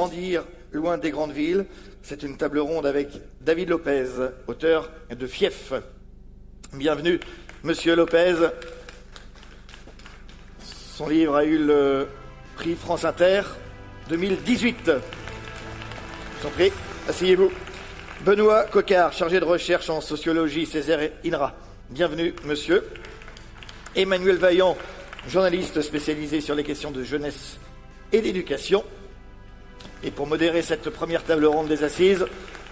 grandir loin des grandes villes. C'est une table ronde avec David Lopez, auteur de Fief. Bienvenue, Monsieur Lopez. Son livre a eu le prix France Inter 2018. Je vous prie, asseyez-vous. Benoît Coquard, chargé de recherche en sociologie Césaire INRA. Bienvenue, monsieur. Emmanuel Vaillant, journaliste spécialisé sur les questions de jeunesse et d'éducation. Et pour modérer cette première table ronde des assises,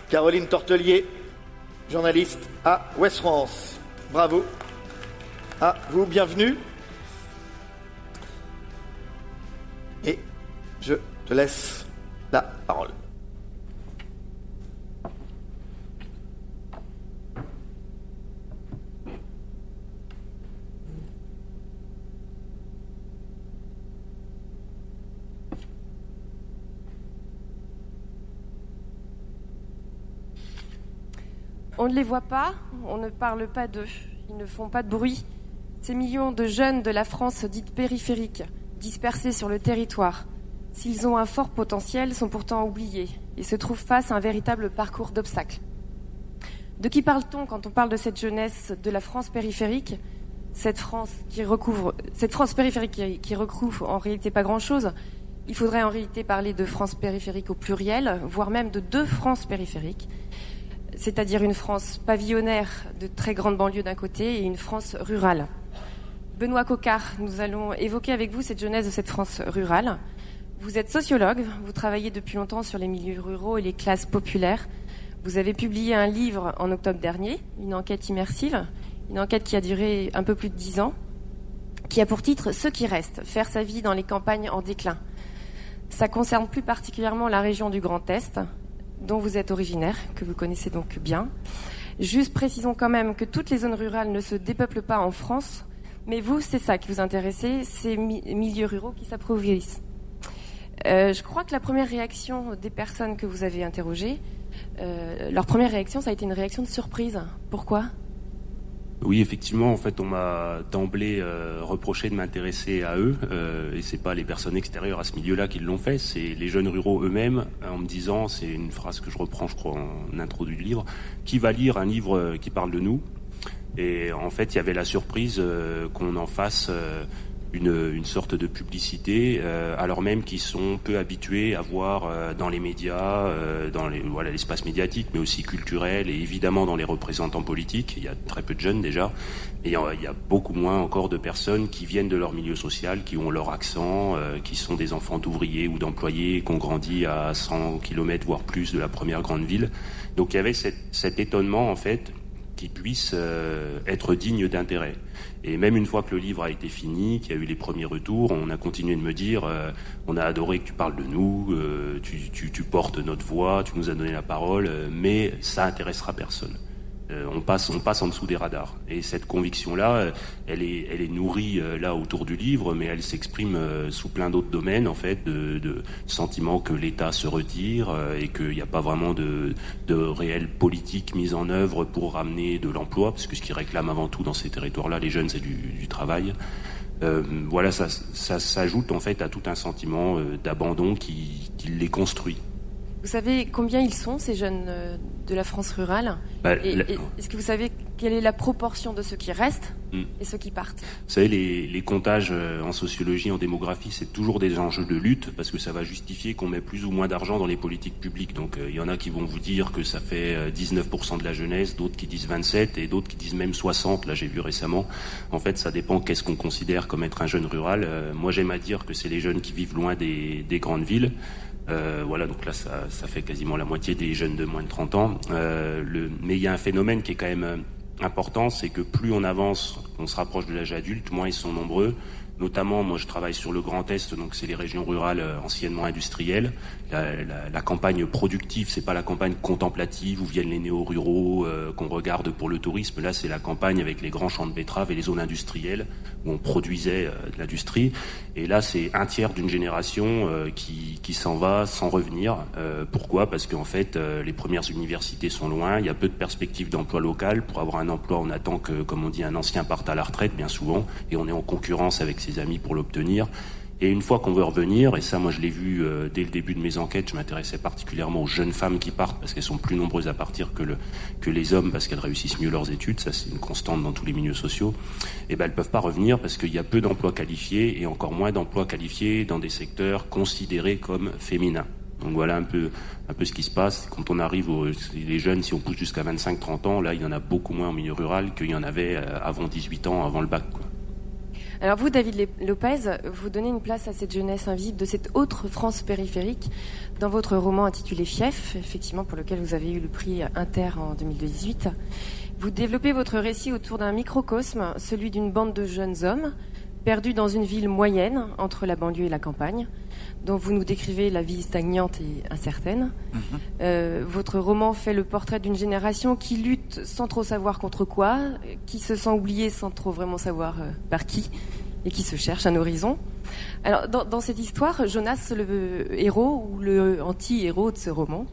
Caroline Tortelier, journaliste à Ouest France. Bravo. À vous, bienvenue. Et je te laisse la parole. On ne les voit pas, on ne parle pas d'eux, ils ne font pas de bruit. Ces millions de jeunes de la France dite périphérique, dispersés sur le territoire, s'ils ont un fort potentiel, sont pourtant oubliés et se trouvent face à un véritable parcours d'obstacles. De qui parle-t-on quand on parle de cette jeunesse de la France périphérique? Cette France qui recouvre, cette France périphérique qui, qui recouvre en réalité pas grand-chose. Il faudrait en réalité parler de France périphérique au pluriel, voire même de deux France périphériques c'est-à-dire une France pavillonnaire de très grandes banlieues d'un côté et une France rurale. Benoît Coquard, nous allons évoquer avec vous cette jeunesse de cette France rurale. Vous êtes sociologue, vous travaillez depuis longtemps sur les milieux ruraux et les classes populaires. Vous avez publié un livre en octobre dernier, une enquête immersive, une enquête qui a duré un peu plus de dix ans, qui a pour titre Ce qui reste, faire sa vie dans les campagnes en déclin. Ça concerne plus particulièrement la région du Grand Est, dont vous êtes originaire, que vous connaissez donc bien. Juste précisons quand même que toutes les zones rurales ne se dépeuplent pas en France, mais vous, c'est ça qui vous intéresse, ces milieux ruraux qui s'approvissent. Euh, je crois que la première réaction des personnes que vous avez interrogées, euh, leur première réaction, ça a été une réaction de surprise. Pourquoi? Oui, effectivement, en fait, on m'a d'emblée euh, reproché de m'intéresser à eux, euh, et c'est pas les personnes extérieures à ce milieu-là qui l'ont fait, c'est les jeunes ruraux eux-mêmes, en me disant, c'est une phrase que je reprends, je crois, en intro du livre, qui va lire un livre euh, qui parle de nous? Et en fait, il y avait la surprise euh, qu'on en fasse une, une, sorte de publicité, euh, alors même qu'ils sont peu habitués à voir euh, dans les médias, euh, dans les, voilà l'espace médiatique, mais aussi culturel et évidemment dans les représentants politiques. Il y a très peu de jeunes déjà, et il y a beaucoup moins encore de personnes qui viennent de leur milieu social, qui ont leur accent, euh, qui sont des enfants d'ouvriers ou d'employés, qui ont grandi à 100 km voire plus de la première grande ville. Donc il y avait cet, cet étonnement en fait qui puisse euh, être digne d'intérêt. Et même une fois que le livre a été fini, qu'il y a eu les premiers retours, on a continué de me dire euh, on a adoré que tu parles de nous, euh, tu, tu, tu, portes notre voix, tu nous as donné la parole, mais ça intéressera personne. Euh, on passe, on passe en dessous des radars. Et cette conviction-là, euh, elle est, elle est nourrie euh, là autour du livre, mais elle s'exprime sous plein d'autres domaines, en fait, de, de sentiment que l'État se retire et qu'il n'y a pas vraiment de, de réelle politique mise en œuvre pour ramener de l'emploi, parce que ce qui réclame avant tout dans ces territoires-là, les jeunes, c'est du, travail. Euh, voilà, ça, s'ajoute en fait à tout un sentiment d'abandon qui les construit. Vous savez combien ils sont, ces jeunes euh, de la France rurale bah, Est-ce que vous savez quelle est la proportion de ceux qui restent hmm. et ceux qui partent? Vous savez, les, les, comptages euh, en sociologie, en démographie, c'est toujours des enjeux de lutte parce que ça va justifier qu'on met plus ou moins d'argent dans les politiques publiques. Donc il euh, y en a qui vont vous dire que ça fait 19% de la jeunesse, d'autres qui disent 27 et d'autres qui disent même 60. Là, j'ai vu récemment. En fait, ça dépend qu'est-ce qu'on considère comme être un jeune rural. moi, j'aime à dire que c'est les jeunes qui vivent loin des, des grandes villes. Euh, voilà, donc là, ça, ça, fait quasiment la moitié des jeunes de moins de 30 ans. Euh, le, mais il y a un phénomène qui est quand même euh, important, c'est que plus on avance, on se rapproche de l'âge adulte, moins ils sont nombreux. Notamment, moi, je travaille sur le Grand Est, donc c'est les régions rurales euh, anciennement industrielles. La, campagne productive, c'est pas la campagne contemplative où viennent les néo-ruraux euh, qu'on regarde pour le tourisme. Là, c'est la campagne avec les grands champs de betteraves et les zones industrielles où on produisait euh, de l'industrie. Et là, c'est un tiers d'une génération qui, qui s'en va sans revenir. Pourquoi? Parce qu'en fait, les premières universités sont loin. Il y a peu de perspectives d'emploi local. Pour avoir un emploi, on attend que, comme on dit, un ancien parte à la retraite, bien souvent, et on est en concurrence avec ses amis pour l'obtenir. Et une fois qu'on veut revenir, et ça moi je l'ai vu euh, dès le début de mes enquêtes, je m'intéressais particulièrement aux jeunes femmes qui partent parce qu'elles sont plus nombreuses à partir que, le, que les hommes parce qu'elles réussissent mieux leurs études, ça c'est une constante dans tous les milieux sociaux, et ben elles peuvent pas revenir parce qu'il y a peu d'emplois qualifiés et encore moins d'emplois qualifiés dans des secteurs considérés comme féminins. Donc voilà un peu, un peu ce qui se passe. Quand on arrive aux les jeunes, si on pousse jusqu'à 25-30 ans, là il y en a beaucoup moins en milieu rural qu'il y en avait euh, avant 18 ans, avant le bac. Alors vous, David Lopez, vous donnez une place à cette jeunesse invisible de cette autre France périphérique dans votre roman intitulé Fief, effectivement pour lequel vous avez eu le prix Inter en 2018. Vous développez votre récit autour d'un microcosme, celui d'une bande de jeunes hommes perdus dans une ville moyenne entre la banlieue et la campagne, dont vous nous décrivez la vie stagnante et incertaine. Mhm. Euh, votre roman fait le portrait d'une génération qui lutte sans trop savoir contre quoi, qui se sent oubliée sans trop vraiment savoir euh, par qui, et qui se cherche un horizon. Alors, dans, cette histoire, Jonas, le héros ou le anti-héros de ce roman,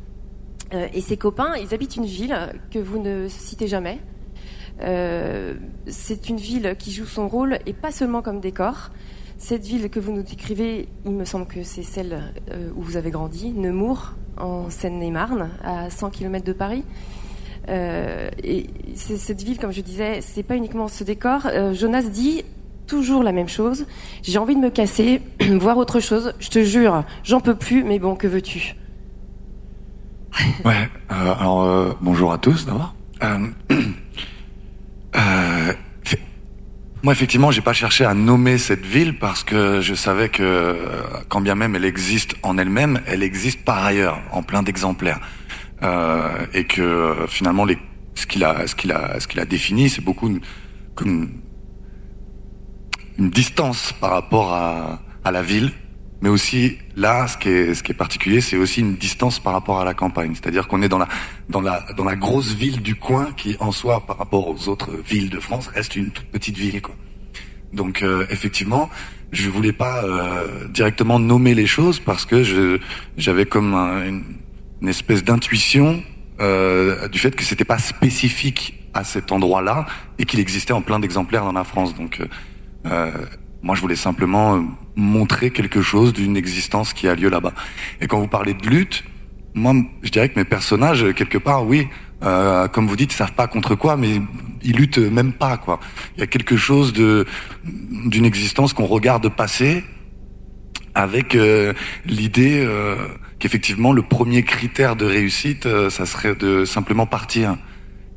euh, et ses copains, ils habitent une ville que vous ne citez jamais. C'est une ville qui joue son rôle, et pas seulement comme décor, cette ville que vous nous décrivez, il me semble que c'est celle euh, où vous avez grandi, Nemours, en Seine-et-Marne, à 100 km de Paris. Euh, et cette ville, comme je disais, c'est pas uniquement ce décor. Euh, Jonas dit toujours la même chose. J'ai envie de me casser, voir autre chose. Je te jure, j'en peux plus. Mais bon, que veux-tu? Ouais. alors bonjour à tous d'abord. Moi, effectivement, j'ai pas cherché à nommer cette ville parce que je savais que, quand bien même elle existe en elle-même, elle existe par ailleurs, en plein d'exemplaires, euh, et que finalement, les, ce qu'il a, ce qu'il a, ce qu'il a défini, c'est beaucoup une, comme une distance par rapport à, à la ville, mais aussi là, ce qui est, ce qui est particulier, c'est aussi une distance par rapport à la campagne. C'est-à-dire qu'on est dans la, dans la, dans la grosse ville du coin qui, en soi, par rapport aux autres villes de France, reste une toute petite ville, quoi. Donc, euh, effectivement, je voulais pas euh, directement nommer les choses parce que je, j'avais comme une, une, espèce d'intuition euh, du fait que c'était pas spécifique à cet endroit-là et qu'il existait en plein d'exemplaires dans la France. Donc, euh, moi, je voulais simplement montrer quelque chose d'une existence qui a lieu là-bas. Et quand vous parlez de lutte, moi, je dirais que mes personnages, quelque part, oui, euh, comme vous dites, ils savent pas contre quoi, mais ils luttent même pas, quoi. Il y a quelque chose de d'une existence qu'on regarde passer avec euh, l'idée euh, qu'effectivement le premier critère de réussite, euh, ça serait de simplement partir.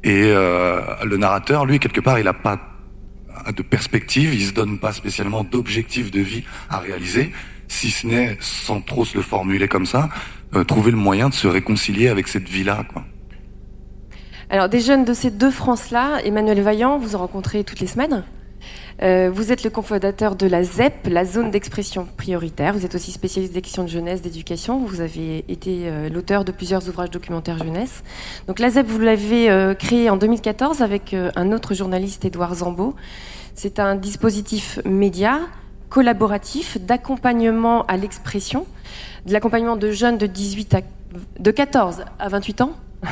Et le narrateur, lui, quelque part, il a pas de perspective, il se donne pas spécialement d'objectif de vie à réaliser, si ce n'est, sans trop se le formuler comme ça, euh, trouver le moyen de se réconcilier avec cette vie-là. Quoi. Alors, des jeunes de ces deux France-là, Emmanuel Vaillant, vous en rencontrez toutes les semaines? Euh, vous êtes le cofondateur de la ZEP, la zone d'expression prioritaire. Vous êtes aussi spécialiste d'action de jeunesse, d'éducation. Vous avez été euh, l'auteur de plusieurs ouvrages documentaires jeunesse. Donc la ZEP, vous l'avez euh, créée en 2014 avec un autre journaliste, Édouard Zambeau. C'est un dispositif média collaboratif d'accompagnement à l'expression, de l'accompagnement de jeunes de 18 à, de 14 à 28 ans,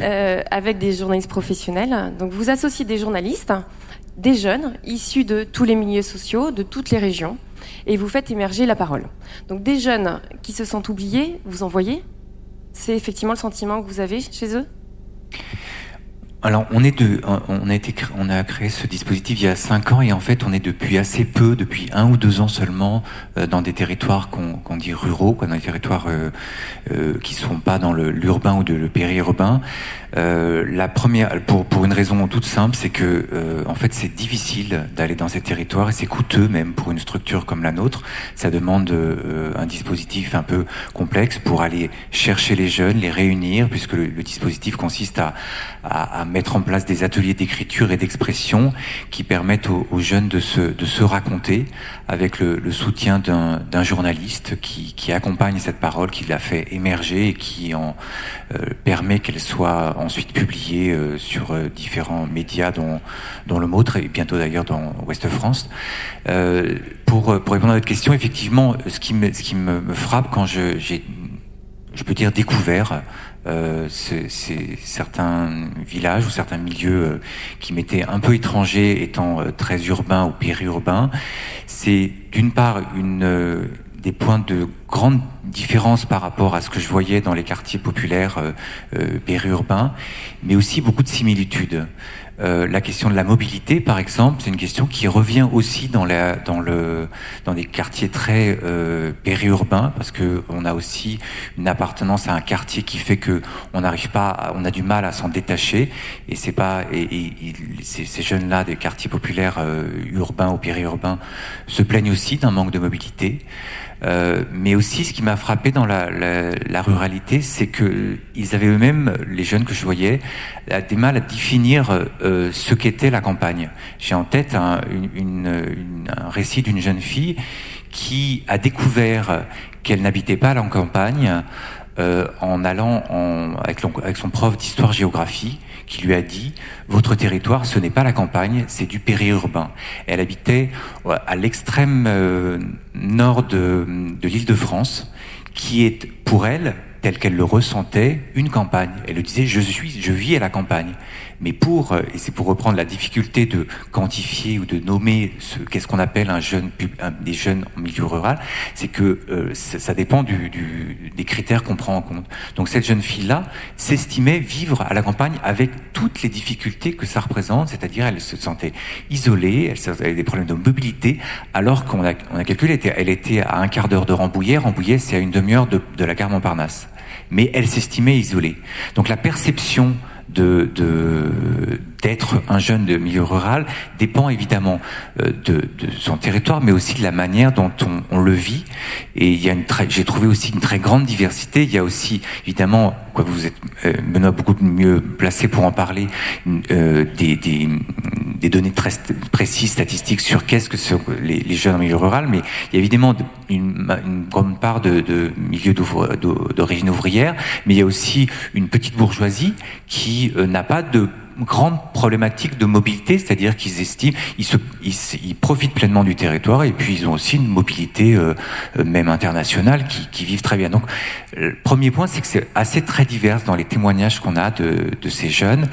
euh, avec des journalistes professionnels. Donc vous associez des journalistes, des jeunes issus de tous les milieux sociaux, de toutes les régions, et vous faites émerger la parole. Donc des jeunes qui se sentent oubliés, vous en voyez? C'est effectivement le sentiment que vous avez chez eux? Alors on est de, on a été, on a créé ce dispositif il y a cinq ans et en fait on est depuis assez peu, depuis un ou deux ans seulement, euh, dans des territoires qu'on dit ruraux, quoi, dans des territoires euh, euh, qui sont pas dans l'urbain ou de, le périurbain. Euh, la première, pour pour une raison toute simple, c'est que euh, en fait c'est difficile d'aller dans ces territoires et c'est coûteux même pour une structure comme la nôtre. Ça demande euh, un dispositif un peu complexe pour aller chercher les jeunes, les réunir, puisque le, dispositif consiste à, à, à, mettre en place des ateliers d'écriture et d'expression qui permettent aux, jeunes de se de se raconter avec le, le soutien d'un journaliste qui qui accompagne cette parole, qui la fait émerger et qui en permet qu'elle soit ensuite publié euh, sur euh, différents médias, dont, dont le Mautre et bientôt d'ailleurs dans Ouest France. Euh, pour, pour répondre à votre question, effectivement, ce qui me, ce qui me, frappe quand j'ai, je peux dire découvert euh, c'est certains villages ou certains milieux euh, qui m'étaient un peu étrangers étant euh, très urbains ou périurbains. C'est d'une part une des points de grande différence par rapport à ce que je voyais dans les quartiers populaires périurbains, mais aussi beaucoup de similitudes. Euh, la question de la mobilité, par exemple, c'est une question qui revient aussi dans, la, dans, le, dans des quartiers très euh, périurbains, parce que on a aussi une appartenance à un quartier qui fait que on n'arrive pas, on a du mal à s'en détacher, et c'est pas, et, et, ces, ces jeunes-là des quartiers populaires euh, urbains ou périurbains se plaignent aussi d'un manque de mobilité. Euh, mais aussi, ce qui m'a frappé dans la, la, la ruralité, c'est que ils avaient eux-mêmes, les jeunes que je voyais, des mal à définir euh, ce qu'était la campagne. J'ai en tête un, récit d'une jeune fille qui a découvert qu'elle n'habitait pas la campagne euh, en allant avec, son prof d'histoire-géographie qui lui a dit votre territoire ce n'est pas la campagne c'est du périurbain. Elle habitait à l'extrême euh, nord de, de l'île de France qui est pour elle tel qu'elle le ressentait une campagne. Elle le disait je suis je vis à la campagne mais pour, euh, et c'est pour reprendre la difficulté de quantifier ou de nommer ce qu'est-ce qu'on appelle un jeune, un, des jeunes en milieu rural, c'est que euh, ça dépend des critères qu'on prend en compte. Donc cette jeune fille-là s'estimait vivre à la campagne avec toutes les difficultés que ça représente, c'est-à-dire elle se sentait isolée, elle avait des problèmes de mobilité, alors qu'on a, calculé, elle était à un quart d'heure de Rambouillet, Rambouillet c'est à une demi-heure de, de la gare Montparnasse. Mais elle s'estimait isolée. Donc la perception de, d'être un jeune de milieu rural dépend évidemment euh, de, son territoire, mais aussi de la manière dont on, le vit. Et il y a une très, j'ai trouvé aussi une très grande diversité. Il y a aussi évidemment, quoi, vous êtes euh, Benoît beaucoup mieux placé pour en parler, euh, des, des, données très précises statistiques sur qu'est-ce que sont les, jeunes en milieu rural, mais il y a évidemment une, grande part de, de milieux d'origine ouvrière, mais il y a aussi une petite bourgeoisie qui n'a pas de grande problématique de mobilité, c'est-à-dire qu'ils estiment, ils, se, ils, ils, profitent pleinement du territoire et puis ils ont aussi une mobilité euh, même internationale qui, qui vivent très bien. Donc, le premier point, c'est que c'est assez très divers dans les témoignages qu'on a de, de ces jeunes.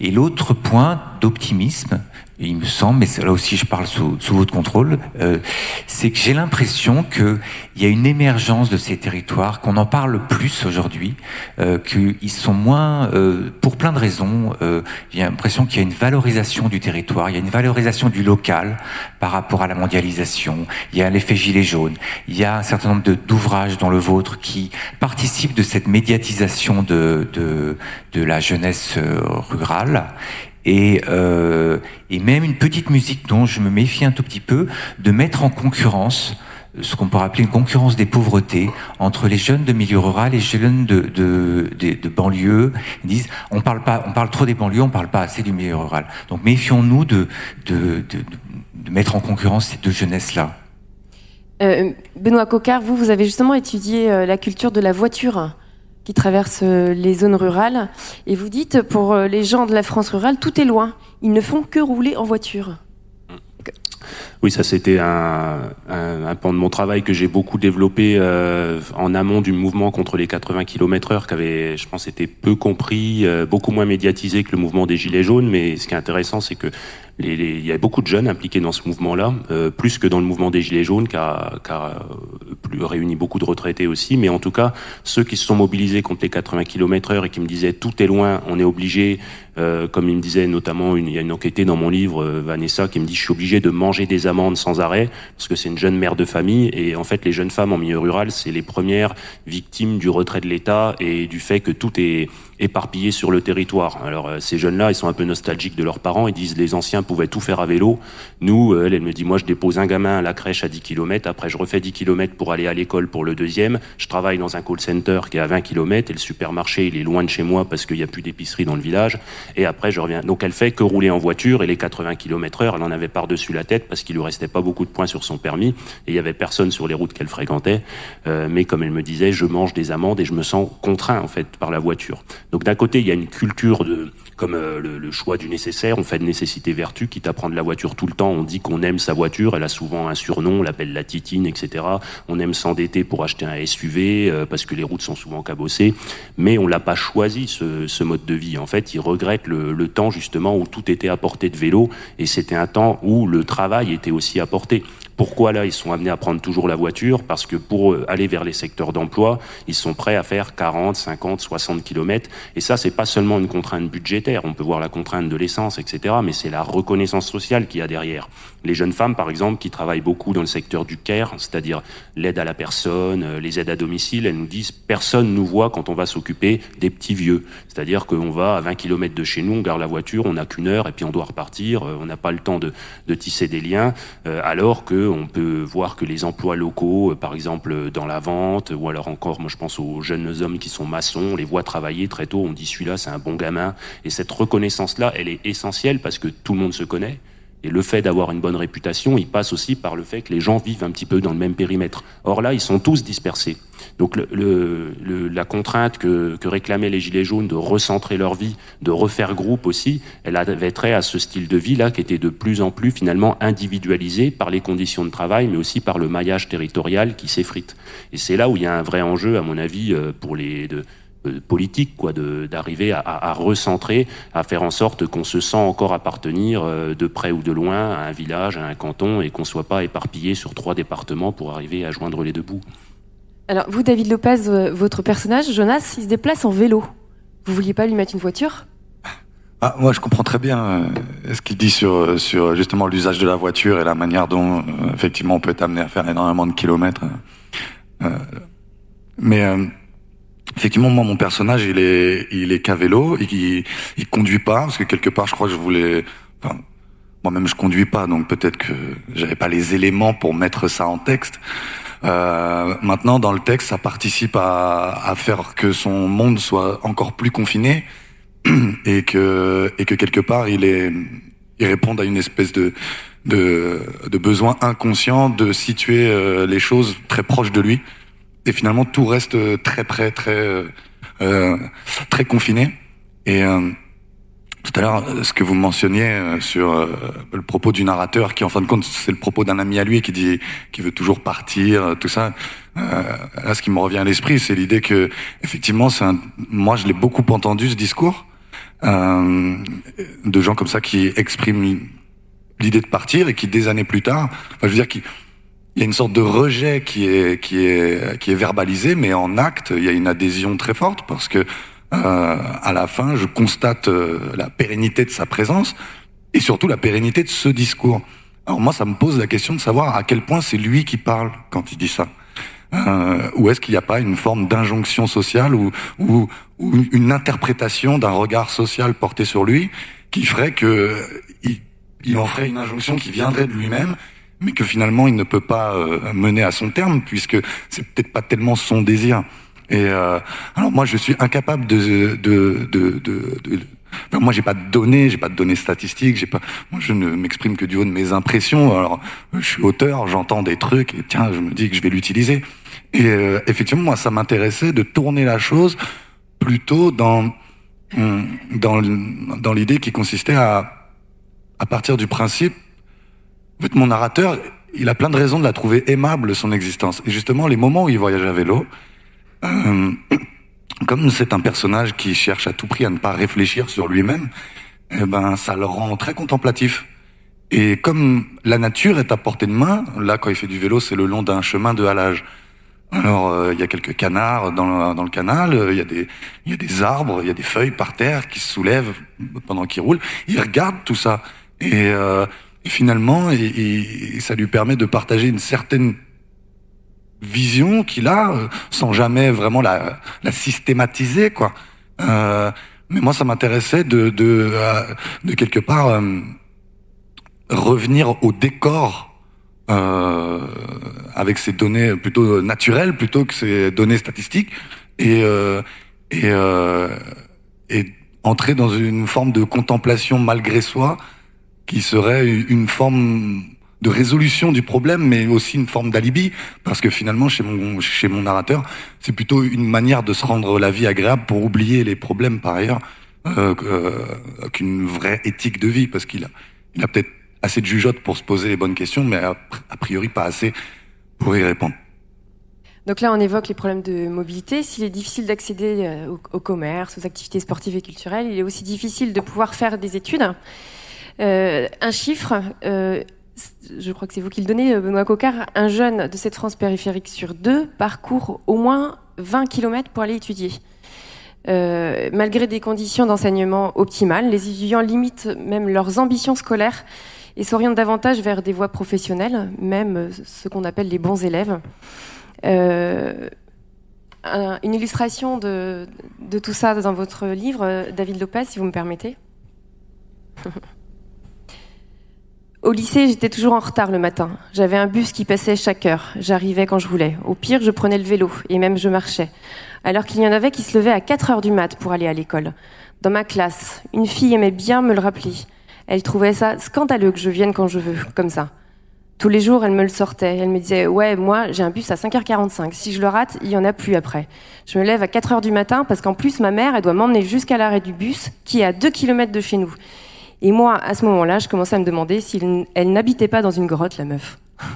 Et l'autre point d'optimisme, il me semble, mais là aussi je parle sous, sous votre contrôle, euh, c'est que j'ai l'impression qu'il y a une émergence de ces territoires, qu'on en parle plus aujourd'hui, euh, qu'ils sont moins, euh, pour plein de raisons, euh, j'ai l'impression qu'il y a une valorisation du territoire, il y a une valorisation du local par rapport à la mondialisation, il y a l'effet gilet jaune, il y a un certain nombre d'ouvrages dans le vôtre qui participent de cette médiatisation de, de, de la jeunesse euh, rurale. Et, euh, et même une petite musique dont je me méfie un tout petit peu de mettre en concurrence ce qu'on pourrait appeler une concurrence des pauvretés entre les jeunes de milieu rural et les jeunes de, de, de, de banlieue. Ils disent on parle pas, on parle trop des banlieues, on parle pas assez du milieu rural. Donc méfions-nous de, de, de, mettre en concurrence ces deux jeunesses-là. Euh, Benoît Cocard, vous, vous avez justement étudié euh, la culture de la voiture qui traverse euh, les zones rurales. Et vous dites, pour euh, les gens de la France rurale, tout est loin. Ils ne font que rouler en voiture. Oui, ça c'était un, un, un, pan de mon travail que j'ai beaucoup développé euh, en amont du mouvement contre les 80 km/h, qui avait, je pense, été peu compris, euh, beaucoup moins médiatisé que le mouvement des Gilets jaunes. Mais ce qui est intéressant, c'est que les, les, il y a beaucoup de jeunes impliqués dans ce mouvement-là, euh, plus que dans le mouvement des Gilets jaunes, qui a, qui a plus, réuni beaucoup de retraités aussi. Mais en tout cas, ceux qui se sont mobilisés contre les 80 km/h et qui me disaient tout est loin, on est obligé, euh, comme il me disait notamment, une, il y a une enquêtée dans mon livre, euh, Vanessa, qui me dit je suis obligé de manger des amandes sans arrêt parce que c'est une jeune mère de famille et en fait les jeunes femmes en milieu rural c'est les premières victimes du retrait de l'État et du fait que tout est éparpillé sur le territoire. Alors euh, ces jeunes-là, ils sont un peu nostalgiques de leurs parents, ils disent les anciens pouvaient tout faire à vélo. Nous, elle, elle me dit moi je dépose un gamin à la crèche à 10 km, après je refais 10 km pour aller à l'école pour le deuxième, je travaille dans un call center qui est à 20 km et le supermarché il est loin de chez moi parce qu'il n'y a plus d'épicerie dans le village et après je reviens. Donc elle fait que rouler en voiture et les 80 km heure, elle en avait par-dessus la tête parce qu'il lui restait pas beaucoup de points sur son permis et il y avait personne sur les routes qu'elle fréquentait. Euh, mais comme elle me disait, je mange des amendes et je me sens contraint en fait par la voiture. Donc d'un côté, il y a une culture de comme euh, le, choix du nécessaire, on fait de nécessité vertu, quitte à prendre la voiture tout le temps, on dit qu'on aime sa voiture, elle a souvent un surnom, on l'appelle la titine, etc. On aime s'endetter pour acheter un SUV euh, parce que les routes sont souvent cabossées, mais on l'a pas choisi ce, mode de vie. En fait, il regrette le, le, temps justement où tout était à portée de vélo et c'était un temps où le travail était aussi à portée. Pourquoi là ils sont amenés à prendre toujours la voiture? Parce que pour euh, aller vers les secteurs d'emploi, ils sont prêts à faire 40, 50, 60 kilomètres. Et ça, c'est pas seulement une contrainte budgétaire. On peut voir la contrainte de l'essence, etc. Mais c'est la reconnaissance sociale qu'il y a derrière. Les jeunes femmes, par exemple, qui travaillent beaucoup dans le secteur du care, c'est-à-dire l'aide à la personne, euh, les aides à domicile, elles nous disent personne nous voit quand on va s'occuper des petits vieux. C'est-à-dire qu'on va à 20 kilomètres de chez nous, on garde la voiture, on n'a qu'une heure et puis on doit repartir. Euh, on n'a pas le temps de, de tisser des liens, alors que on peut voir que les emplois locaux, euh, par exemple dans la vente, ou alors encore, moi je pense aux jeunes hommes qui sont maçons, on les voit travailler très tôt, on dit celui-là c'est un bon gamin. Et cette reconnaissance-là, elle est essentielle parce que tout le monde se connaît. Et le fait d'avoir une bonne réputation, il passe aussi par le fait que les gens vivent un petit peu dans le même périmètre. Or là, ils sont tous dispersés. Donc le, la contrainte que, que, réclamaient les Gilets jaunes de recentrer leur vie, de refaire groupe aussi, elle avait trait à ce style de vie-là qui était de plus en plus finalement individualisé par les conditions de travail, mais aussi par le maillage territorial qui s'effrite. Et c'est là où il y a un vrai enjeu, à mon avis, euh, pour les... De, politique, quoi, d'arriver à, à, recentrer, à faire en sorte qu'on se sent encore appartenir euh, de près ou de loin à un village, à un canton, et qu'on soit pas éparpillé sur trois départements pour arriver à joindre les deux bouts. Alors vous, David Lopez, euh, votre personnage, Jonas, il se déplace en vélo. Vous vouliez pas lui mettre une voiture? Ah, moi, je comprends très bien ce qu'il dit sur, sur justement l'usage de la voiture et la manière dont, effectivement, on peut être amené à faire énormément de kilomètres. mais Effectivement, moi, mon personnage, il est, il est qu'à vélo, il, il conduit pas, parce que quelque part, je crois que je voulais, enfin, moi-même, je conduis pas, donc peut-être que j'avais pas les éléments pour mettre ça en texte. Euh, maintenant, dans le texte, ça participe à, à faire que son monde soit encore plus confiné et que, et que quelque part, il est, il réponde à une espèce de, de, de besoin inconscient de situer euh, les choses très proches de lui et finalement tout reste euh, très près, très euh, euh, très confiné. Et euh, tout à l'heure, ce que vous mentionniez sur le propos du narrateur, qui en fin de compte c'est le propos d'un ami à lui qui dit qui veut toujours partir, tout ça. là, ce qui me revient à l'esprit, c'est l'idée que effectivement, c'est un... moi je l'ai beaucoup entendu ce discours de gens comme ça qui expriment l'idée de partir et qui des années plus tard, enfin, je veux dire qui il y a une sorte de rejet qui est qui est qui est verbalisé, mais en acte, il y a une adhésion très forte parce que euh, à la fin, je constate euh, la pérennité de sa présence et surtout la pérennité de ce discours. Alors moi, ça me pose la question de savoir à quel point c'est lui qui parle quand il dit ça. Euh, ou est-ce qu'il n'y a pas une forme d'injonction sociale ou, ou, ou, une interprétation d'un regard social porté sur lui qui ferait que il, il en ferait une injonction qui viendrait de lui-même mais que finalement il ne peut pas euh, mener à son terme puisque c'est peut-être pas tellement son désir. Et euh, alors moi je suis incapable de de de, de, de moi j'ai pas de données, j'ai pas de données statistiques, j'ai pas moi je ne m'exprime que du haut de mes impressions. Alors je suis auteur, j'entends des trucs et tiens, je me dis que je vais l'utiliser. Et euh, effectivement moi ça m'intéressait de tourner la chose plutôt dans dans dans l'idée qui consistait à à partir du principe en fait, mon narrateur, il a plein de raisons de la trouver aimable, son existence. Et justement, les moments où il voyage à vélo, euh, comme c'est un personnage qui cherche à tout prix à ne pas réfléchir sur lui-même, eh ben, ça le rend très contemplatif. Et comme la nature est à portée de main, là, quand il fait du vélo, c'est le long d'un chemin de halage. Alors, euh, il y a quelques canards dans le, dans le canal, il y, a des, y a des arbres, il y a des feuilles par terre qui se soulèvent pendant qu'il roule. Il regarde tout ça. Et euh, et finalement, et, ça lui permet de partager une certaine vision qu'il a, euh, sans jamais vraiment la, la systématiser, quoi. Euh, mais moi, ça m'intéressait de, de, euh, de quelque part euh, revenir au décor euh, avec ces données plutôt naturelles plutôt que ces données statistiques et et, et entrer dans une forme de contemplation malgré soi qui serait une forme de résolution du problème, mais aussi une forme d'alibi, parce que finalement, chez mon, chez mon narrateur, c'est plutôt une manière de se rendre la vie agréable pour oublier les problèmes par ailleurs, euh, euh, qu'une vraie éthique de vie, parce qu'il a, il a peut-être assez de jugeote pour se poser les bonnes questions, mais a, priori pas assez pour y répondre. Donc là, on évoque les problèmes de mobilité. S'il est difficile d'accéder euh, au, commerce, aux activités sportives et culturelles, il est aussi difficile de pouvoir faire des études. Euh, un chiffre, euh, je crois que c'est vous qui le donnez, euh, Benoît Cocard, un jeune de cette France périphérique sur deux parcourt au moins 20 km pour aller étudier. Malgré des conditions d'enseignement optimales, les étudiants limitent même leurs ambitions scolaires et s'orientent davantage vers des voies professionnelles, même ce qu'on appelle les bons élèves. Un, une illustration de, tout ça dans votre livre, David Lopez, si vous me permettez. Au lycée, j'étais toujours en retard le matin. J'avais un bus qui passait chaque heure. J'arrivais quand je voulais. Au pire, je prenais le vélo et même je marchais. Alors qu'il y en avait qui se levaient à 4 heures du mat pour aller à l'école. Dans ma classe, une fille aimait bien me le rappeler. Elle trouvait ça scandaleux que je vienne quand je veux, comme ça. Tous les jours, elle me le sortait. Elle me disait, ouais, moi, j'ai un bus à 5h45. Si je le rate, il y en a plus après. Je me lève à 4 heures du matin parce qu'en plus, ma mère, elle doit m'emmener jusqu'à l'arrêt du bus, qui est à 2 km de chez nous. Et moi, à ce moment-là, je commençais à me demander si elle n'habitait pas dans une grotte, la meuf.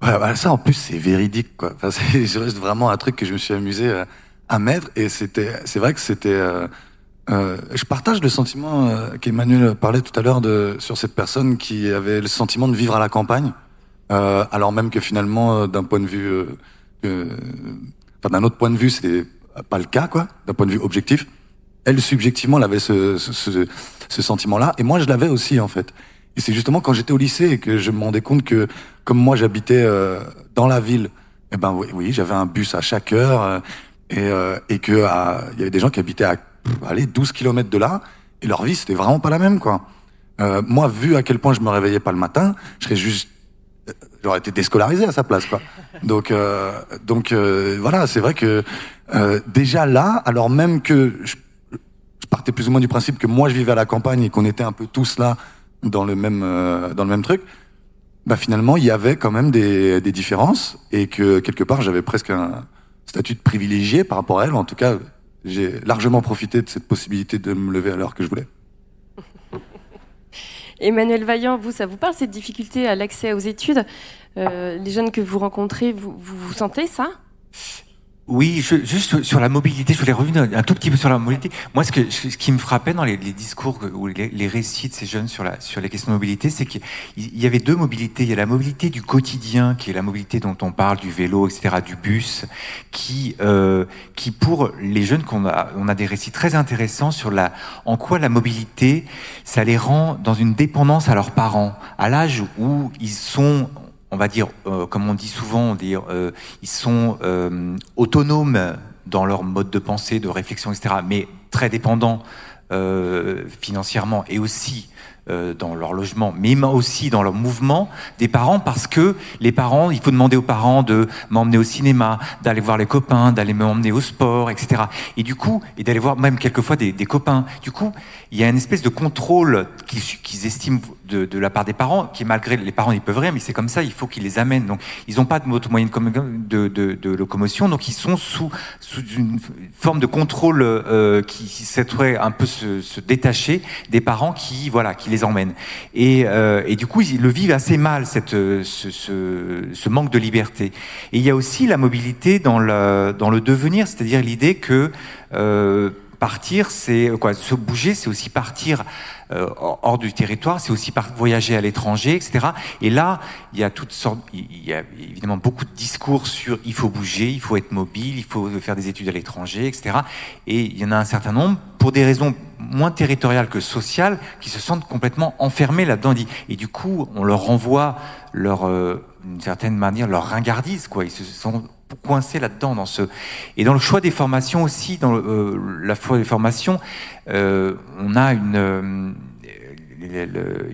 Bah ça, en plus, c'est véridique, quoi. Enfin, c'est vraiment un truc que je me suis amusé euh, à mettre. Et c'était, c'est vrai que c'était. Euh, euh, je partage le sentiment qu'Emmanuel parlait tout à l'heure sur cette personne qui avait le sentiment de vivre à la campagne, alors même que finalement, d'un point de vue, d'un autre point de vue, c'était pas le cas, quoi, d'un point de vue objectif elle subjectivement elle avait ce, ce, ce sentiment-là, et moi je l'avais aussi en fait. Et c'est justement quand j'étais au lycée et que je me rendais compte que comme moi j'habitais euh, dans la ville, eh ben oui, oui j'avais un bus à chaque heure euh, et, euh, et que il y avait des gens qui habitaient à allez 12 kilomètres de là et leur vie c'était vraiment pas la même quoi. Euh, moi vu à quel point je me réveillais pas le matin, je serais juste j'aurais été déscolarisé à sa place quoi. Donc donc voilà, c'est vrai que déjà là, alors même que je partais plus ou moins du principe que moi je vivais à la campagne et qu'on était un peu tous là dans le même euh, dans le même truc. Bah finalement il y avait quand même des, des différences et que quelque part j'avais presque un statut de privilégié par rapport à elle. En tout cas, j'ai largement profité de cette possibilité de me lever à l'heure que je voulais. Emmanuel Vaillant, vous, ça vous parle cette difficulté à l'accès aux études? Euh, Les jeunes que vous rencontrez, vous, vous sentez ça? Oui, juste sur la mobilité, je voulais revenir un tout petit peu sur la mobilité. Moi, ce, qui me frappait dans les, discours ou les, les, récits de ces jeunes sur, la, sur les questions de mobilité, c'est qu'il y avait deux mobilités. Il y a la mobilité du quotidien, qui est la mobilité dont on parle, du vélo, etc., du bus, qui, euh, qui pour les jeunes qu'on a, on a des récits très intéressants sur la, en quoi la mobilité, ça les rend dans une dépendance à leurs parents, à l'âge où ils sont on va dire, euh, comme on dit souvent, dire, euh, ils sont euh, autonomes dans leur mode de pensée, de réflexion, etc., mais très dépendants euh, financièrement et aussi euh, dans leur logement, mais aussi dans leur mouvement des parents, parce que les parents, il faut demander aux parents de m'emmener au cinéma, d'aller voir les copains, d'aller m'emmener au sport, etc. Et du coup, et d'aller voir même quelquefois des, des, copains. Du coup, il y a une espèce de contrôle qu'ils qu estiment de, de, la part des parents, qui malgré les parents, ils peuvent rien, mais c'est comme ça, il faut qu'ils les amènent. Donc, ils n'ont pas de moyen de, de, de, locomotion, donc ils sont sous, sous une forme de contrôle euh, qui, qui souhaiterait un peu se, se, détacher des parents qui, voilà, qui les emmènent. Et, euh, et, du coup, ils le vivent assez mal, cette, ce, ce, ce, manque de liberté. Et il y a aussi la mobilité dans le, dans le devenir, c'est-à-dire l'idée que euh, partir, c'est quoi Se bouger, c'est aussi partir euh, hors du territoire, c'est aussi par voyager à l'étranger, etc. Et là, il y a toutes sortes, il y a évidemment beaucoup de discours sur il faut bouger, il faut être mobile, il faut faire des études à l'étranger, etc. Et il y en a un certain nombre, pour des raisons moins territoriales que sociales, qui se sentent complètement enfermés là-dedans. Et du coup, on leur renvoie leur, euh, d'une certaine manière, leur ringardise, quoi. Ils se sont coincés là-dedans dans ce et dans le choix des formations aussi dans le, euh, la foi des formations euh, on a une euh,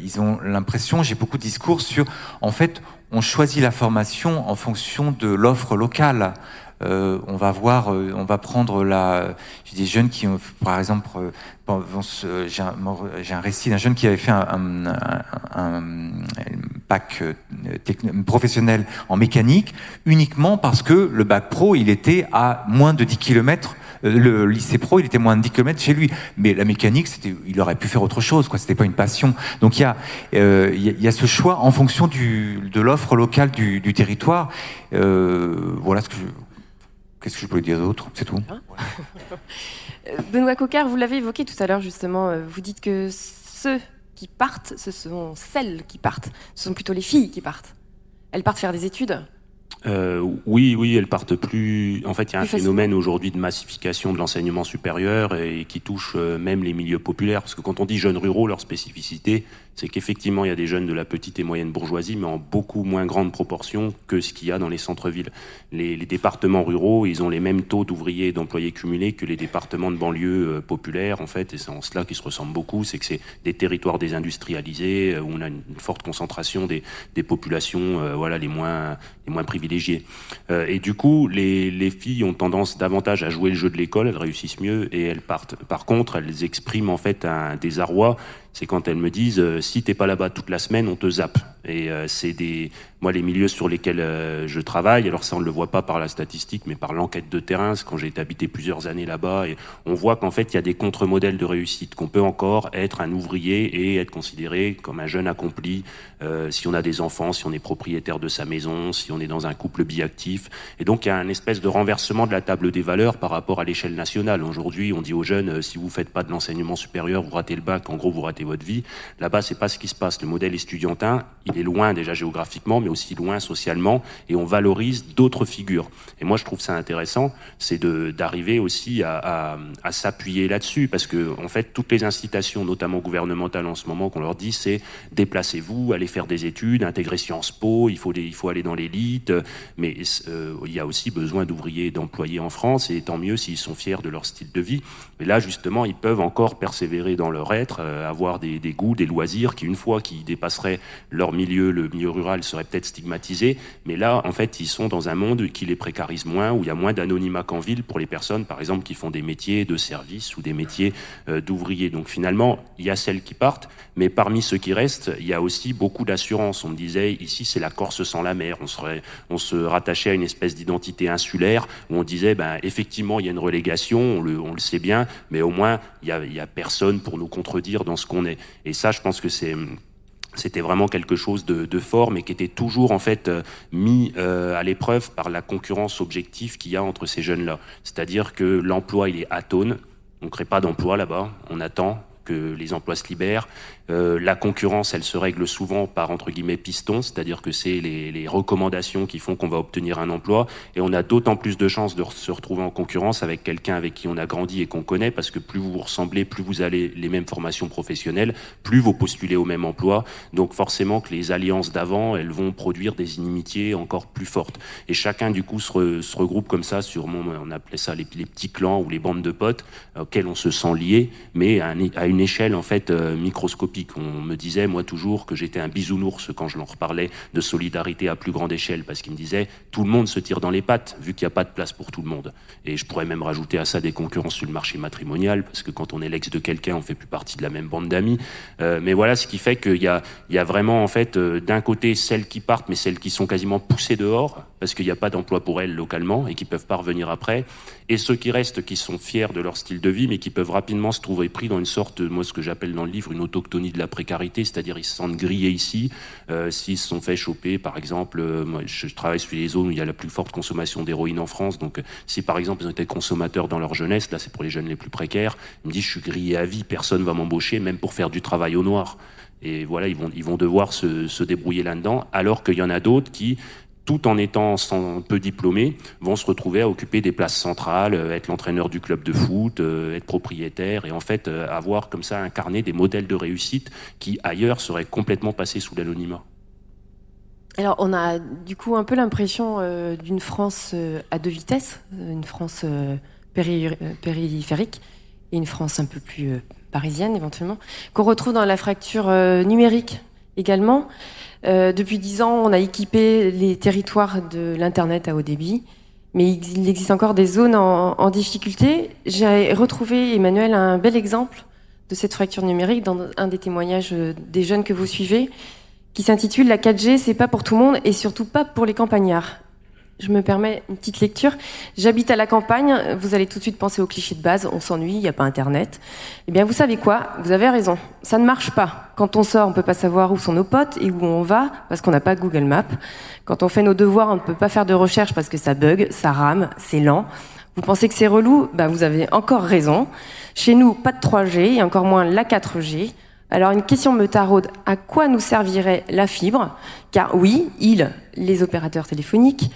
ils ont l'impression j'ai beaucoup de discours sur en fait on choisit la formation en fonction de l'offre locale euh, on va voir, euh, on va prendre la, j'ai des jeunes qui, ont, par exemple, j'ai un, récit d'un jeune qui avait fait un, bac professionnel en mécanique uniquement parce que le bac pro, il était à moins de 10 kilomètres le lycée pro, il était moins de 10 km chez lui. Mais la mécanique, il aurait pu faire autre chose, quoi. C'était pas une passion. Donc il y a, euh, ce choix en fonction de l'offre locale du, territoire. Euh, voilà ce que je, qu'est-ce que je peux dire d'autre? C'est tout. Hein? Euh, Benoît Coquart, vous l'avez évoqué tout à l'heure justement. Vous dites que ceux qui partent, ce sont celles qui partent. Ce sont plutôt les filles qui partent. Elles partent faire des études? Euh, oui, oui, elles partent plus. En fait, il y a un phénomène aujourd'hui de massification de l'enseignement supérieur et qui touche euh, même les milieux populaires. Parce que quand on dit jeunes ruraux, leur spécificité, c'est qu'effectivement, il y a des jeunes de la petite et moyenne bourgeoisie, mais en beaucoup moins grande proportion que ce qu'il y a dans les centres-villes. Les, les, départements ruraux, ils ont les mêmes taux d'ouvriers et d'employés cumulés que les départements de banlieue euh, populaires, en fait, et c'est en cela qu'ils se ressemblent beaucoup, c'est que c'est des territoires désindustrialisés, euh, où on a une, forte concentration des, des populations euh, voilà, les, moins, les moins privilégiées. et du coup, les, les filles ont tendance davantage à jouer le jeu de l'école, elles réussissent mieux et elles partent. Par contre, elles expriment en fait un désarroi c'est quand elles me disent euh, si t'es pas là-bas toute la semaine, on te zappe. Et euh, c'est des, moi, les milieux sur lesquels euh, je travaille, alors ça on ne le voit pas par la statistique, mais par l'enquête de terrain, c'est quand j'ai habité plusieurs années là-bas, et on voit qu'en fait il y a des contre-modèles de réussite, qu'on peut encore être un ouvrier et être considéré comme un jeune accompli euh, si on a des enfants, si on est propriétaire de sa maison, si on est dans un couple biactif. Et donc il y a un espèce de renversement de la table des valeurs par rapport à l'échelle nationale. Aujourd'hui, on dit aux jeunes euh, si vous faites pas de l'enseignement supérieur, vous ratez le bac, en gros vous ratez votre vie. Là-bas, c'est pas ce qui se passe. Le modèle estudiantin, il est loin déjà géographiquement, mais aussi loin socialement, et on valorise d'autres figures. Et moi, je trouve ça intéressant, c'est d'arriver aussi à, à, s'appuyer là-dessus, parce que en fait, toutes les incitations, notamment gouvernementales en ce moment, qu'on leur dit, c'est déplacez-vous, allez faire des études, intégrer Sciences Po, il faut, il faut aller dans l'élite, mais euh, il y a aussi besoin d'ouvriers et d'employés en France, et tant mieux s'ils sont fiers de leur style de vie. Mais là, justement, ils peuvent encore persévérer dans leur être, euh, avoir des, des goûts, des loisirs qui, une fois qu'ils dépasseraient leur milieu, le milieu rural, seraient peut-être stigmatisés mais là, en fait, ils sont dans un monde qui les précarise moins, où il y a moins d'anonymat qu'en ville pour les personnes, par exemple, qui font des métiers de service ou des métiers euh, d'ouvriers. Donc finalement, il y a celles qui partent, mais parmi ceux qui restent, il y a aussi beaucoup d'assurance. On me disait, ici, c'est la Corse sans la mer. On, serait, on se rattachait à une espèce d'identité insulaire, où on disait, ben, effectivement, il y a une relégation, on le, on le sait bien, mais au moins, il y a, il y a personne pour nous contredire dans ce qu'on est. Et ça, je pense que c'est c'était vraiment quelque chose de, fort, mais qui était toujours en fait euh, mis euh, à l'épreuve par la concurrence objective qu'il y a entre ces jeunes-là. C'est-à-dire que l'emploi, il est atone, on ne crée pas d'emploi là-bas, on attend que les emplois se libèrent, euh, la concurrence, elle se règle souvent par entre guillemets piston, c'est-à-dire que c'est les, les, recommandations qui font qu'on va obtenir un emploi, et on a d'autant plus de chances de se retrouver en concurrence avec quelqu'un avec qui on a grandi et qu'on connaît, parce que plus vous vous ressemblez, plus vous avez les mêmes formations professionnelles, plus vous postulez au même emploi. Donc forcément que les alliances d'avant, elles vont produire des inimitiés encore plus fortes. Et chacun du coup se, se regroupe comme ça sur, on appelait ça les, petits clans ou les bandes de potes auxquels on se sent lié, mais à, à une échelle en fait euh, microscopique on me disait, moi, toujours que j'étais un bisounours quand je leur reparlais de solidarité à plus grande échelle, parce qu'ils me disaient, tout le monde se tire dans les pattes, vu qu'il n'y a pas de place pour tout le monde. Et je pourrais même rajouter à ça des concurrences sur le marché matrimonial, parce que quand on est l'ex de quelqu'un, on fait plus partie de la même bande d'amis. Euh, mais voilà, ce qui fait qu'il y a, il y a vraiment, en fait, euh, d'un côté, celles qui partent, mais celles qui sont quasiment poussées dehors, parce qu'il n'y a pas d'emploi pour elles localement et qui peuvent pas revenir après. Et ceux qui restent, qui sont fiers de leur style de vie, mais qui peuvent rapidement se trouver pris dans une sorte, moi, ce que j'appelle dans le livre, une autochtonie de la précarité, c'est-à-dire ils se sentent grillés ici. Euh, S'ils se sont fait choper, par exemple, euh, je, travaille sur les zones où il y a la plus forte consommation d'héroïne en France, donc si par exemple ils ont été consommateurs dans leur jeunesse, là c'est pour les jeunes les plus précaires, ils me disent je suis grillé à vie, personne va m'embaucher, même pour faire du travail au noir. Et voilà, ils vont, ils vont devoir se, se débrouiller là-dedans, alors qu'il y en a d'autres qui tout en étant sans, peu diplômés, vont se retrouver à occuper des places centrales, euh, être l'entraîneur du club de foot, euh, être propriétaire, et en fait euh, avoir comme ça incarné des modèles de réussite qui ailleurs seraient complètement passés sous l'anonymat. Alors on a du coup un peu l'impression d'une France à deux vitesses, une France périphérique et une France un peu plus parisienne éventuellement, qu'on retrouve dans la fracture numérique également. Euh, depuis dix ans, on a équipé les territoires de l'Internet à haut débit. mais il existe encore des zones en, en difficulté. J'ai retrouvé, Emmanuel, un bel exemple de cette fracture numérique dans un des témoignages des jeunes que vous suivez, qui s'intitule La 4G, c'est pas pour tout le monde et surtout pas pour les campagnards. Je me permets une petite lecture. J'habite à la campagne. Vous allez tout de suite penser au cliché de base. On s'ennuie, il n'y a pas Internet. Eh bien, vous savez quoi? Vous avez raison. Ça ne marche pas. Quand on sort, on ne peut pas savoir où sont nos potes et où on va parce qu'on n'a pas Google Maps. Quand on fait nos devoirs, on ne peut pas faire de recherche parce que ça bug, ça rame, c'est lent. Vous pensez que c'est relou? Bah, vous avez encore raison. Chez nous, pas de 3G et encore moins la 4G. Alors une question me taraude, à quoi nous servirait la fibre? Car oui, ils, les opérateurs téléphoniques,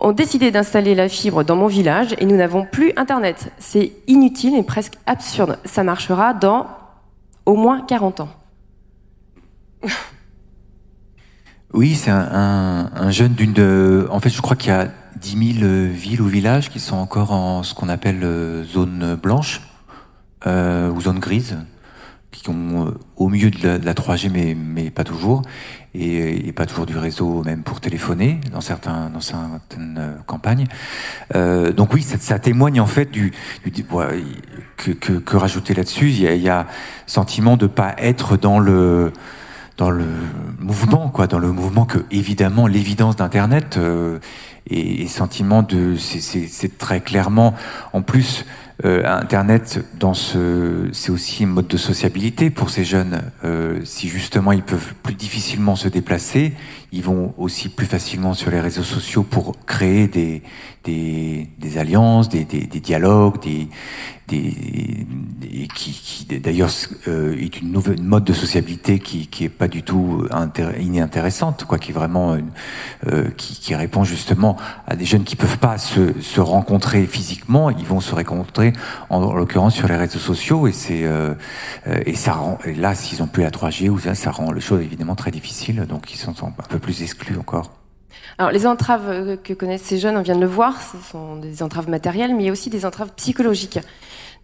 ont décidé d'installer la fibre dans mon village et nous n'avons plus Internet. C'est inutile et presque absurde. Ça marchera dans au moins 40 ans. Oui, c'est un, jeune d'une de... En fait, je crois qu'il y a 10 000 villes ou villages qui sont encore en ce qu'on appelle euh, zone blanche euh, ou zone grise qui ont euh, au milieu de la, 3G, mais, mais pas toujours, et, et, pas toujours du réseau même pour téléphoner dans certains dans certaines euh, campagnes. Euh, donc oui, ça, ça, témoigne en fait du, du que, que, que, rajouter là-dessus. Il y a, y a sentiment de pas être dans le dans le mouvement, quoi, dans le mouvement que évidemment l'évidence d'Internet euh, et, et, sentiment de c'est très clairement en plus euh, Internet, c'est aussi un mode de sociabilité pour ces jeunes. Euh, si justement ils peuvent plus difficilement se déplacer, ils vont aussi plus facilement sur les réseaux sociaux pour créer des, des, des alliances, des, des, des, dialogues, des, des, qui, qui d'ailleurs euh, est une nouvelle mode de sociabilité qui, qui est pas du tout inintéressante, quoi, qui vraiment euh, qui, qui, répond justement à des jeunes qui peuvent pas se, se rencontrer physiquement, ils vont se rencontrer en, en l'occurrence sur les réseaux sociaux et c'est euh, et ça rend et là s'ils ont plus la 3G ou ça, ça rend les choses évidemment très difficiles, donc ils sont un peu plus exclus encore. Alors, les entraves euh, que connaissent ces jeunes, on vient de le voir, ce sont des entraves matérielles, mais il y a aussi des entraves psychologiques.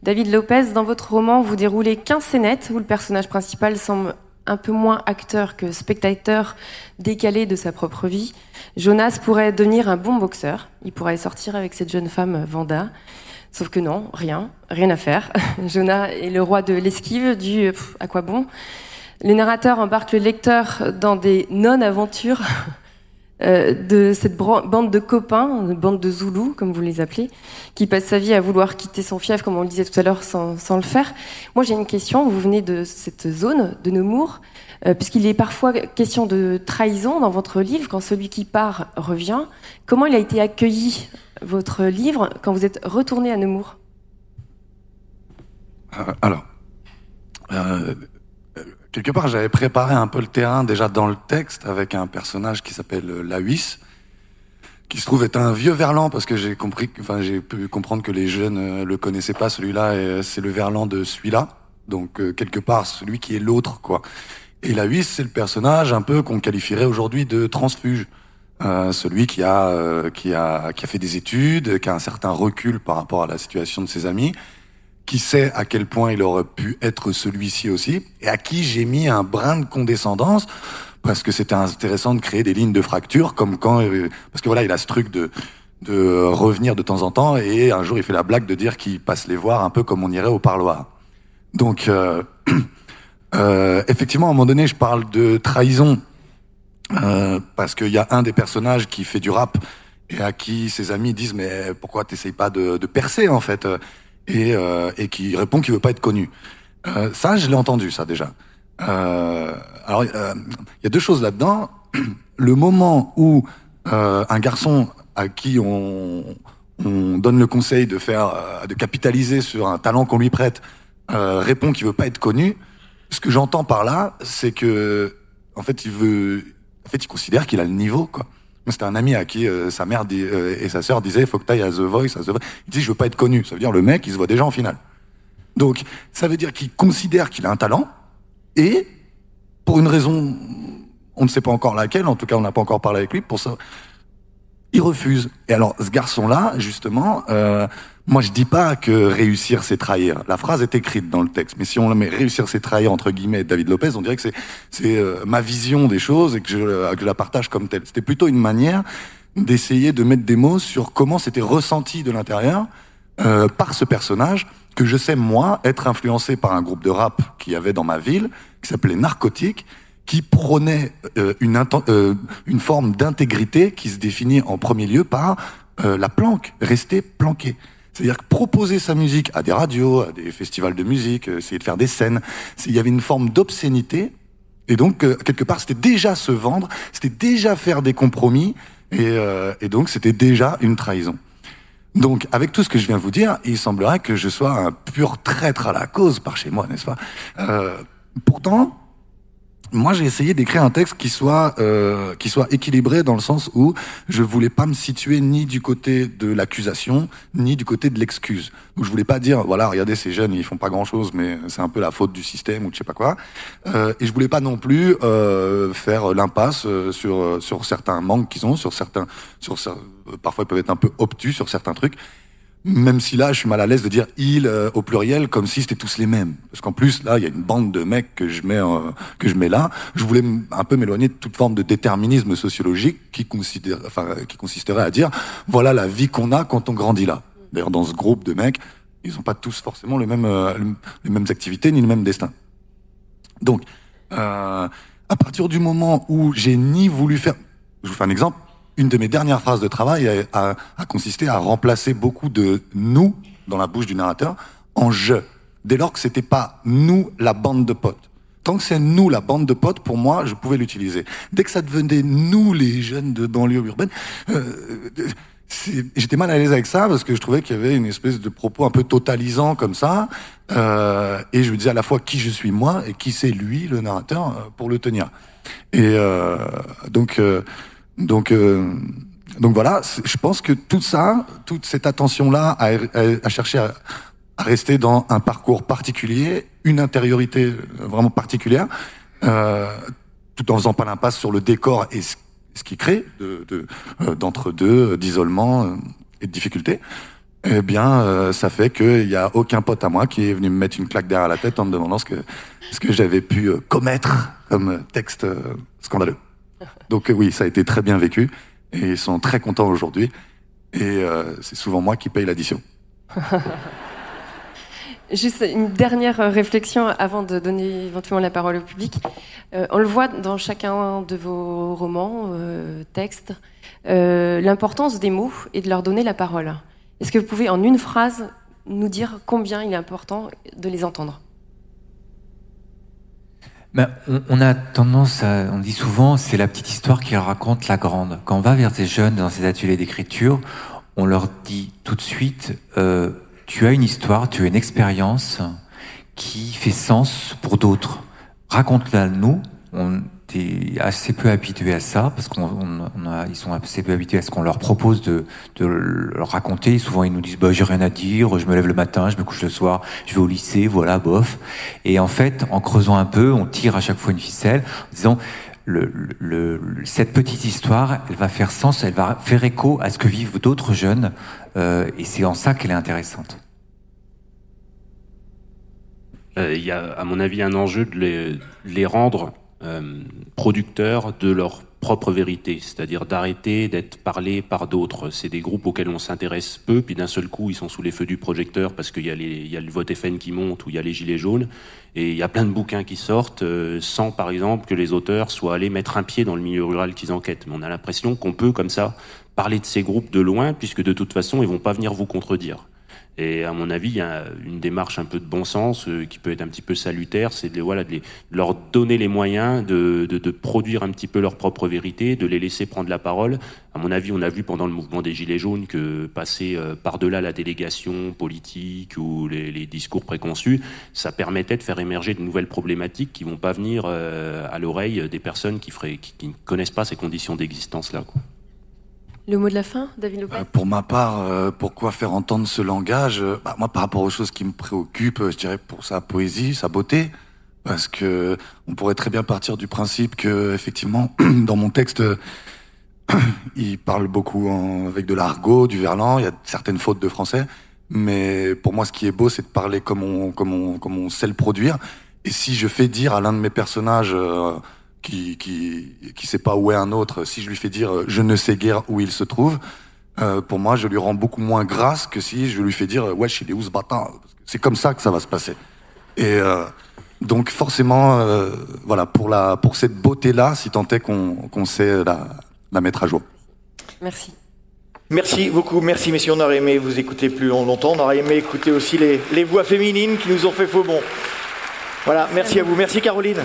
David Lopez, dans votre roman, vous déroulez 15 scénettes où le personnage principal semble un peu moins acteur que spectateur décalé de sa propre vie. Jonas pourrait devenir un bon boxeur. Il pourrait sortir avec cette jeune femme Vanda. Sauf que non, rien, rien à faire. Jonas est le roi de l'esquive, du à quoi bon? Les narrateurs embarquent le lecteur dans des non-aventures euh, de cette bande de copains, une bande de Zoulous, comme vous les appelez, qui passe sa vie à vouloir quitter son fief, comme on le disait tout à l'heure, sans, sans, le faire. Moi, j'ai une question. Vous venez de cette zone de Nemours, euh, puisqu'il est parfois question de trahison dans votre livre, quand celui qui part revient. Comment il a été accueilli, votre livre, quand vous êtes retourné à Nemours? Euh, Alors, quelque part, j'avais préparé un peu le terrain déjà dans le texte avec un personnage qui s'appelle euh, Lawis, qui se trouve être un vieux Verlan parce que j'ai compris, enfin j'ai pu comprendre que les jeunes euh, le connaissaient pas celui-là et euh, c'est le Verlan de celui-là, donc quelque part celui qui est l'autre quoi. Et Lawis, c'est le personnage un peu qu'on qualifierait aujourd'hui de transfuge. Euh, celui qui a, euh, qui a qui a fait des études, qui a un certain recul par rapport à la situation de ses amis qui sait à quel point il aurait pu être celui-ci aussi, et à qui j'ai mis un brin de condescendance, parce que c'était intéressant de créer des lignes de fracture, comme quand... Euh, parce que voilà, il a ce truc de de revenir de temps en temps, et un jour il fait la blague de dire qu'il passe les voir un peu comme on irait au parloir. Donc, euh, euh, effectivement, à un moment donné, je parle de trahison, euh, parce qu'il y a un des personnages qui fait du rap, et à qui ses amis disent, mais pourquoi t'essayes pas de, de percer, en fait? Et, euh, et qui répond qu'il veut pas être connu. Euh, ça, je l'ai entendu, ça déjà. Euh, alors, euh, il y a deux choses là-dedans. Le moment où euh, un garçon à qui on, on, donne le conseil de faire, de capitaliser sur un talent qu'on lui prête, répond qu'il veut pas être connu. Ce que j'entends par là, c'est que, en fait, il veut, en fait, il considère qu'il a le niveau, quoi. C'était un ami à qui euh, sa mère euh, et sa sœur disaient, faut que tu à The Voice, à The Voice. Il dit, je veux pas être connu. Ça veut dire le mec, il se voit déjà en finale. Donc, ça veut dire qu'il considère qu'il a un talent, et pour une raison, on ne sait pas encore laquelle, en tout cas, on n'a pas encore parlé avec lui, pour ça, il refuse. Et alors, ce garçon-là, justement, euh, moi, je dis pas que réussir, c'est trahir. La phrase est écrite dans le texte, mais si on la met réussir, c'est trahir entre guillemets David Lopez, on dirait que c'est c'est euh, ma vision des choses et que je, que je la partage comme telle. C'était plutôt une manière d'essayer de mettre des mots sur comment c'était ressenti de l'intérieur euh, par ce personnage que je sais moi être influencé par un groupe de rap qu'il y avait dans ma ville qui s'appelait Narcotique qui prônait euh, une, euh, une forme d'intégrité qui se définit en premier lieu par euh, la planque, rester planqué. C'est-à-dire proposer sa musique à des radios, à des festivals de musique, essayer de faire des scènes. Il y avait une forme d'obscénité. Et donc, quelque part, c'était déjà se vendre, c'était déjà faire des compromis, et, et donc c'était déjà une trahison. Donc, avec tout ce que je viens vous dire, il semblerait que je sois un pur traître à la cause par chez moi, n'est-ce pas? Euh, Pourtant, moi, j'ai essayé d'écrire un texte qui soit euh, qui soit équilibré dans le sens où je voulais pas me situer ni du côté de l'accusation ni du côté de l'excuse. Donc, je voulais pas dire voilà, regardez ces jeunes, ils font pas grand chose, mais c'est un peu la faute du système ou je sais pas quoi. Euh, et je voulais pas non plus euh, faire l'impasse euh, sur sur certains manques qu'ils ont, sur certains sur parfois ils peuvent être un peu obtus sur certains trucs. Même si là, je suis mal à l'aise de dire il euh, au pluriel comme si c'était tous les mêmes. Parce qu'en plus, là, il y a une bande de mecs que je mets euh, que je mets là. Je voulais un peu m'éloigner de toute forme de déterminisme sociologique qui considère, enfin, qui consisterait à dire voilà la vie qu'on a quand on grandit là. D'ailleurs, dans ce groupe de mecs, ils n'ont pas tous forcément les mêmes euh, les mêmes activités ni le même destin. Donc, à partir du moment où j'ai ni voulu faire, je vous fais un exemple une de mes dernières phrases de travail a, consisté à remplacer beaucoup de nous dans la bouche du narrateur en je. Dès lors que c'était pas nous la bande de potes. Tant que c'est nous la bande de potes, pour moi, je pouvais l'utiliser. Dès que ça devenait nous les jeunes de banlieue urbaine, euh, j'étais mal à l'aise avec ça parce que je trouvais qu'il y avait une espèce de propos un peu totalisant comme ça. Euh, et je me disais à la fois qui je suis moi et qui c'est lui, le narrateur, euh, pour le tenir. Et euh, donc donc, euh, donc voilà, je pense que tout ça, toute cette attention-là à, à, chercher à, rester dans un parcours particulier, une intériorité vraiment particulière, euh, tout en faisant pas l'impasse sur le décor et ce, qui crée de, euh, d'entre-deux, d'isolement euh, et de difficultés, eh bien, ça fait qu'il n'y a aucun pote à moi qui est venu me mettre une claque derrière la tête en me demandant ce que, ce que j'avais pu commettre comme texte scandaleux. Donc euh, oui, ça a été très bien vécu et ils sont très contents aujourd'hui. Et euh, c'est souvent moi qui paye l'addition. Juste une dernière réflexion avant de donner éventuellement la parole au public. Euh, on le voit dans chacun de vos romans, textes, l'importance des mots et de leur donner la parole. Est-ce que vous pouvez en une phrase nous dire combien il est important de les entendre? Ben, on, a tendance on dit souvent, c'est la petite histoire qui raconte la grande. Quand on va vers des jeunes dans ces ateliers d'écriture, on leur dit tout de suite, euh, tu as une histoire, tu as une expérience qui fait sens pour d'autres. Raconte-la nous. T'es assez peu habitué à ça parce qu'on ils sont assez peu habitués à ce qu'on leur propose de, de leur raconter. souvent ils nous disent bah j'ai rien à dire, je me lève le matin, je me couche le soir, je vais au lycée, voilà bof. Et en fait, en creusant un peu, on tire à chaque fois une ficelle en disant le, le, cette petite histoire, elle va faire sens, elle va faire écho à ce que vivent d'autres jeunes, euh, et c'est en ça qu'elle est intéressante. Euh, il y a, à mon avis, un enjeu de les, les rendre euh, producteurs de leur propre vérité, c'est-à-dire d'arrêter d'être parlés par d'autres. C'est des groupes auxquels on s'intéresse peu, puis d'un seul coup, ils sont sous les feux du projecteur parce qu'il y, y a le vote FN qui monte ou il y a les gilets jaunes, et il y a plein de bouquins qui sortent euh, sans, par exemple, que les auteurs soient allés mettre un pied dans le milieu rural qu'ils enquêtent. Mais on a l'impression qu'on peut, comme ça, parler de ces groupes de loin, puisque de toute façon, ils vont pas venir vous contredire. Et à mon avis, il y a une démarche un peu de bon sens euh, qui peut être un petit peu salutaire, c'est de, voilà, de, leur donner les moyens de, de, produire un petit peu leur propre vérité, de les laisser prendre la parole. À mon avis, on a vu pendant le mouvement des Gilets jaunes que passer euh, par-delà la délégation politique ou les, les, discours préconçus, ça permettait de faire émerger de nouvelles problématiques qui vont pas venir euh, à l'oreille des personnes qui ne connaissent pas ces conditions d'existence-là. Le mot de la fin, David Lopez euh, Pour ma part, euh, pourquoi faire entendre ce langage euh, bah, Moi, par rapport aux choses qui me préoccupent, je dirais pour sa poésie, sa beauté, parce que on pourrait très bien partir du principe que, effectivement, dans mon texte, il parle beaucoup avec de l'argot, du verlan, il y a certaines fautes de français, mais pour moi, ce qui est beau, c'est de parler comme on, comme on, comme on sait le produire. Et si je fais dire à l'un de mes personnages qui, qui, qui sait pas où est un autre, si je lui fais dire je ne sais guère où il se trouve, euh, pour moi, je lui rends beaucoup moins grâce que si je lui fais dire wesh, il est où ce bâtard? C'est comme ça que ça va se passer. Et euh, donc forcément, euh, voilà, pour la pour cette beauté-là, si tant est qu'on qu'on sait la, la mettre à jour. Merci. Merci beaucoup, merci messieurs, on aurait aimé vous écouter plus longtemps, on aurait aimé écouter aussi les, les voix féminines qui nous ont fait faux bon. Voilà, merci à vous, merci Caroline.